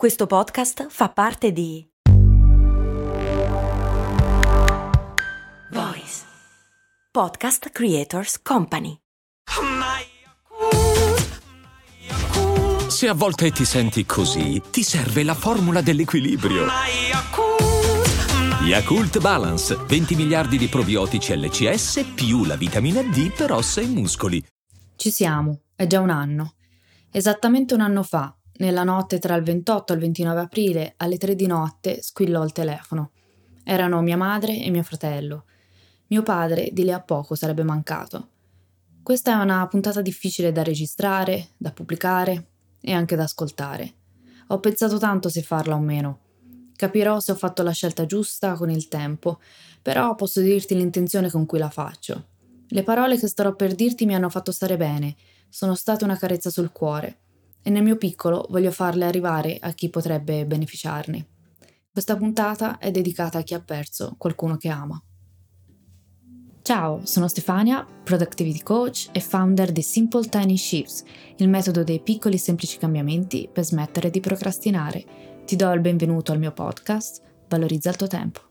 Questo podcast fa parte di Voice Podcast Creators Company. Se a volte ti senti così, ti serve la formula dell'equilibrio. Yakult Balance, 20 miliardi di probiotici LCS più la vitamina D per ossa e muscoli. Ci siamo, è già un anno. Esattamente un anno fa, nella notte tra il 28 e il 29 aprile, alle 3 di notte, squillò il telefono. Erano mia madre e mio fratello. Mio padre di lì a poco sarebbe mancato. Questa è una puntata difficile da registrare, da pubblicare e anche da ascoltare. Ho pensato tanto se farla o meno. Capirò se ho fatto la scelta giusta con il tempo, però posso dirti l'intenzione con cui la faccio. Le parole che starò per dirti mi hanno fatto stare bene, sono state una carezza sul cuore e nel mio piccolo voglio farle arrivare a chi potrebbe beneficiarne. Questa puntata è dedicata a chi ha perso qualcuno che ama. Ciao, sono Stefania, Productivity Coach e founder di Simple Tiny Shifts, il metodo dei piccoli e semplici cambiamenti per smettere di procrastinare. Ti do il benvenuto al mio podcast, Valorizza il tuo tempo.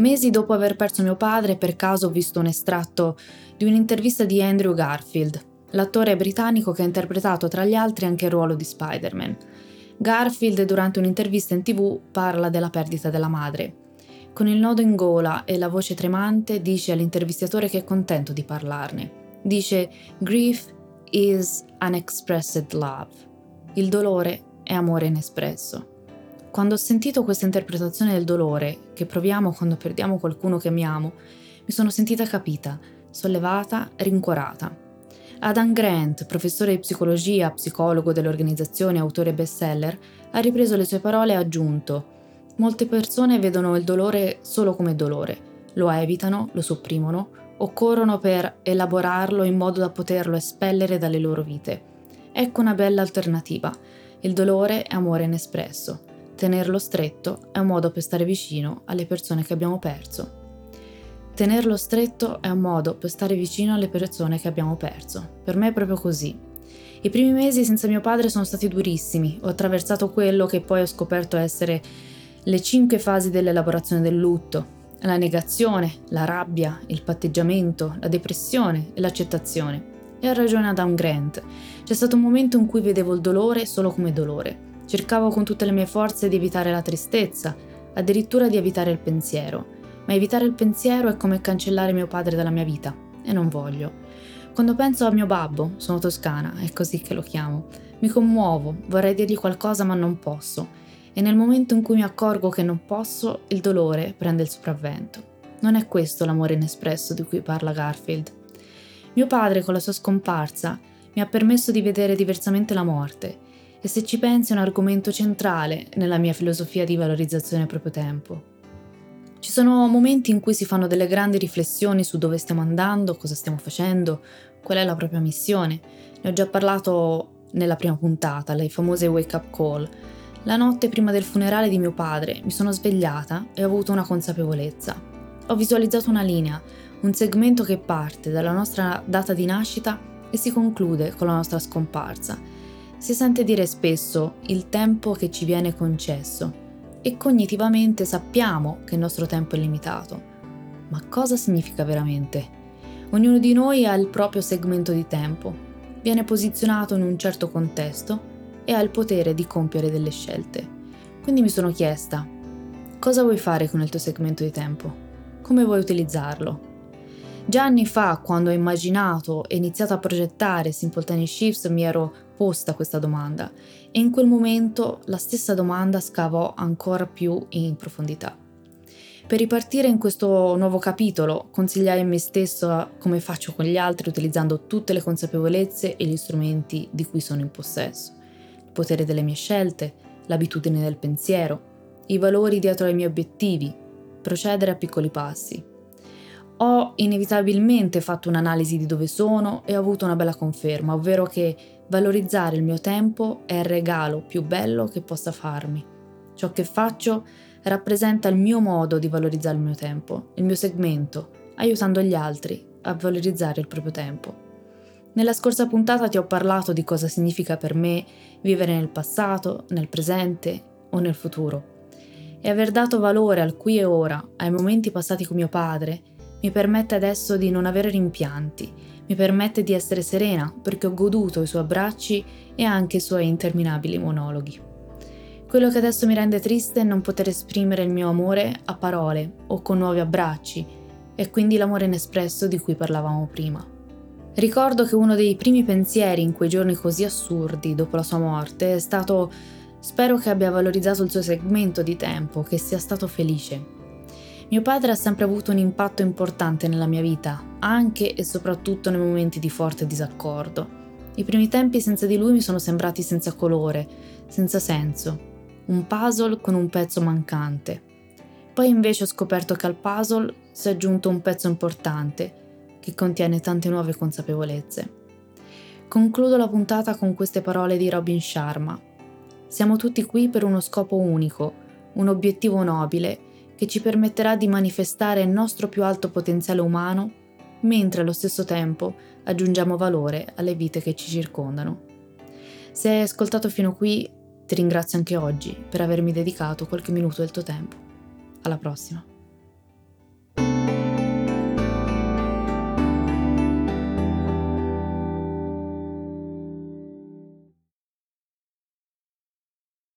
Mesi dopo aver perso mio padre, per caso ho visto un estratto di un'intervista di Andrew Garfield, l'attore britannico che ha interpretato tra gli altri anche il ruolo di Spider-Man. Garfield durante un'intervista in tv parla della perdita della madre. Con il nodo in gola e la voce tremante dice all'intervistatore che è contento di parlarne. Dice Grief is unexpressed love. Il dolore è amore inespresso. Quando ho sentito questa interpretazione del dolore che proviamo quando perdiamo qualcuno che amiamo, mi sono sentita capita, sollevata rincuorata. Adam Grant, professore di psicologia, psicologo dell'organizzazione e autore bestseller, ha ripreso le sue parole e ha aggiunto Molte persone vedono il dolore solo come dolore, lo evitano, lo sopprimono o corrono per elaborarlo in modo da poterlo espellere dalle loro vite. Ecco una bella alternativa. Il dolore è amore inespresso Tenerlo stretto è un modo per stare vicino alle persone che abbiamo perso. Tenerlo stretto è un modo per stare vicino alle persone che abbiamo perso. Per me è proprio così. I primi mesi senza mio padre sono stati durissimi. Ho attraversato quello che poi ho scoperto essere le cinque fasi dell'elaborazione del lutto. La negazione, la rabbia, il patteggiamento, la depressione e l'accettazione. E ha ragione Adam Grant. C'è stato un momento in cui vedevo il dolore solo come dolore Cercavo con tutte le mie forze di evitare la tristezza, addirittura di evitare il pensiero. Ma evitare il pensiero è come cancellare mio padre dalla mia vita, e non voglio. Quando penso a mio babbo, sono toscana, è così che lo chiamo, mi commuovo, vorrei dirgli qualcosa ma non posso. E nel momento in cui mi accorgo che non posso, il dolore prende il sopravvento. Non è questo l'amore inespresso di cui parla Garfield. Mio padre, con la sua scomparsa, mi ha permesso di vedere diversamente la morte e se ci pensi è un argomento centrale nella mia filosofia di valorizzazione proprio tempo. Ci sono momenti in cui si fanno delle grandi riflessioni su dove stiamo andando, cosa stiamo facendo, qual è la propria missione. Ne ho già parlato nella prima puntata, le famose wake up call. La notte prima del funerale di mio padre mi sono svegliata e ho avuto una consapevolezza. Ho visualizzato una linea, un segmento che parte dalla nostra data di nascita e si conclude con la nostra scomparsa si sente dire spesso il tempo che ci viene concesso e cognitivamente sappiamo che il nostro tempo è limitato. Ma cosa significa veramente? Ognuno di noi ha il proprio segmento di tempo, viene posizionato in un certo contesto e ha il potere di compiere delle scelte. Quindi mi sono chiesta, cosa vuoi fare con il tuo segmento di tempo? Come vuoi utilizzarlo? Già anni fa, quando ho immaginato e iniziato a progettare Simple Tiny Shifts, mi ero posta questa domanda e in quel momento la stessa domanda scavò ancora più in profondità. Per ripartire in questo nuovo capitolo, consigliai a me stesso come faccio con gli altri utilizzando tutte le consapevolezze e gli strumenti di cui sono in possesso. Il potere delle mie scelte, l'abitudine del pensiero, i valori dietro ai miei obiettivi, procedere a piccoli passi. Ho inevitabilmente fatto un'analisi di dove sono e ho avuto una bella conferma, ovvero che Valorizzare il mio tempo è il regalo più bello che possa farmi. Ciò che faccio rappresenta il mio modo di valorizzare il mio tempo, il mio segmento, aiutando gli altri a valorizzare il proprio tempo. Nella scorsa puntata ti ho parlato di cosa significa per me vivere nel passato, nel presente o nel futuro. E aver dato valore al qui e ora, ai momenti passati con mio padre, mi permette adesso di non avere rimpianti, mi permette di essere serena perché ho goduto i suoi abbracci e anche i suoi interminabili monologhi. Quello che adesso mi rende triste è non poter esprimere il mio amore a parole o con nuovi abbracci, e quindi l'amore inespresso di cui parlavamo prima. Ricordo che uno dei primi pensieri in quei giorni così assurdi dopo la sua morte è stato spero che abbia valorizzato il suo segmento di tempo, che sia stato felice. Mio padre ha sempre avuto un impatto importante nella mia vita, anche e soprattutto nei momenti di forte disaccordo. I primi tempi senza di lui mi sono sembrati senza colore, senza senso, un puzzle con un pezzo mancante. Poi invece ho scoperto che al puzzle si è aggiunto un pezzo importante, che contiene tante nuove consapevolezze. Concludo la puntata con queste parole di Robin Sharma. Siamo tutti qui per uno scopo unico, un obiettivo nobile che ci permetterà di manifestare il nostro più alto potenziale umano, mentre allo stesso tempo aggiungiamo valore alle vite che ci circondano. Se hai ascoltato fino qui, ti ringrazio anche oggi per avermi dedicato qualche minuto del tuo tempo. Alla prossima.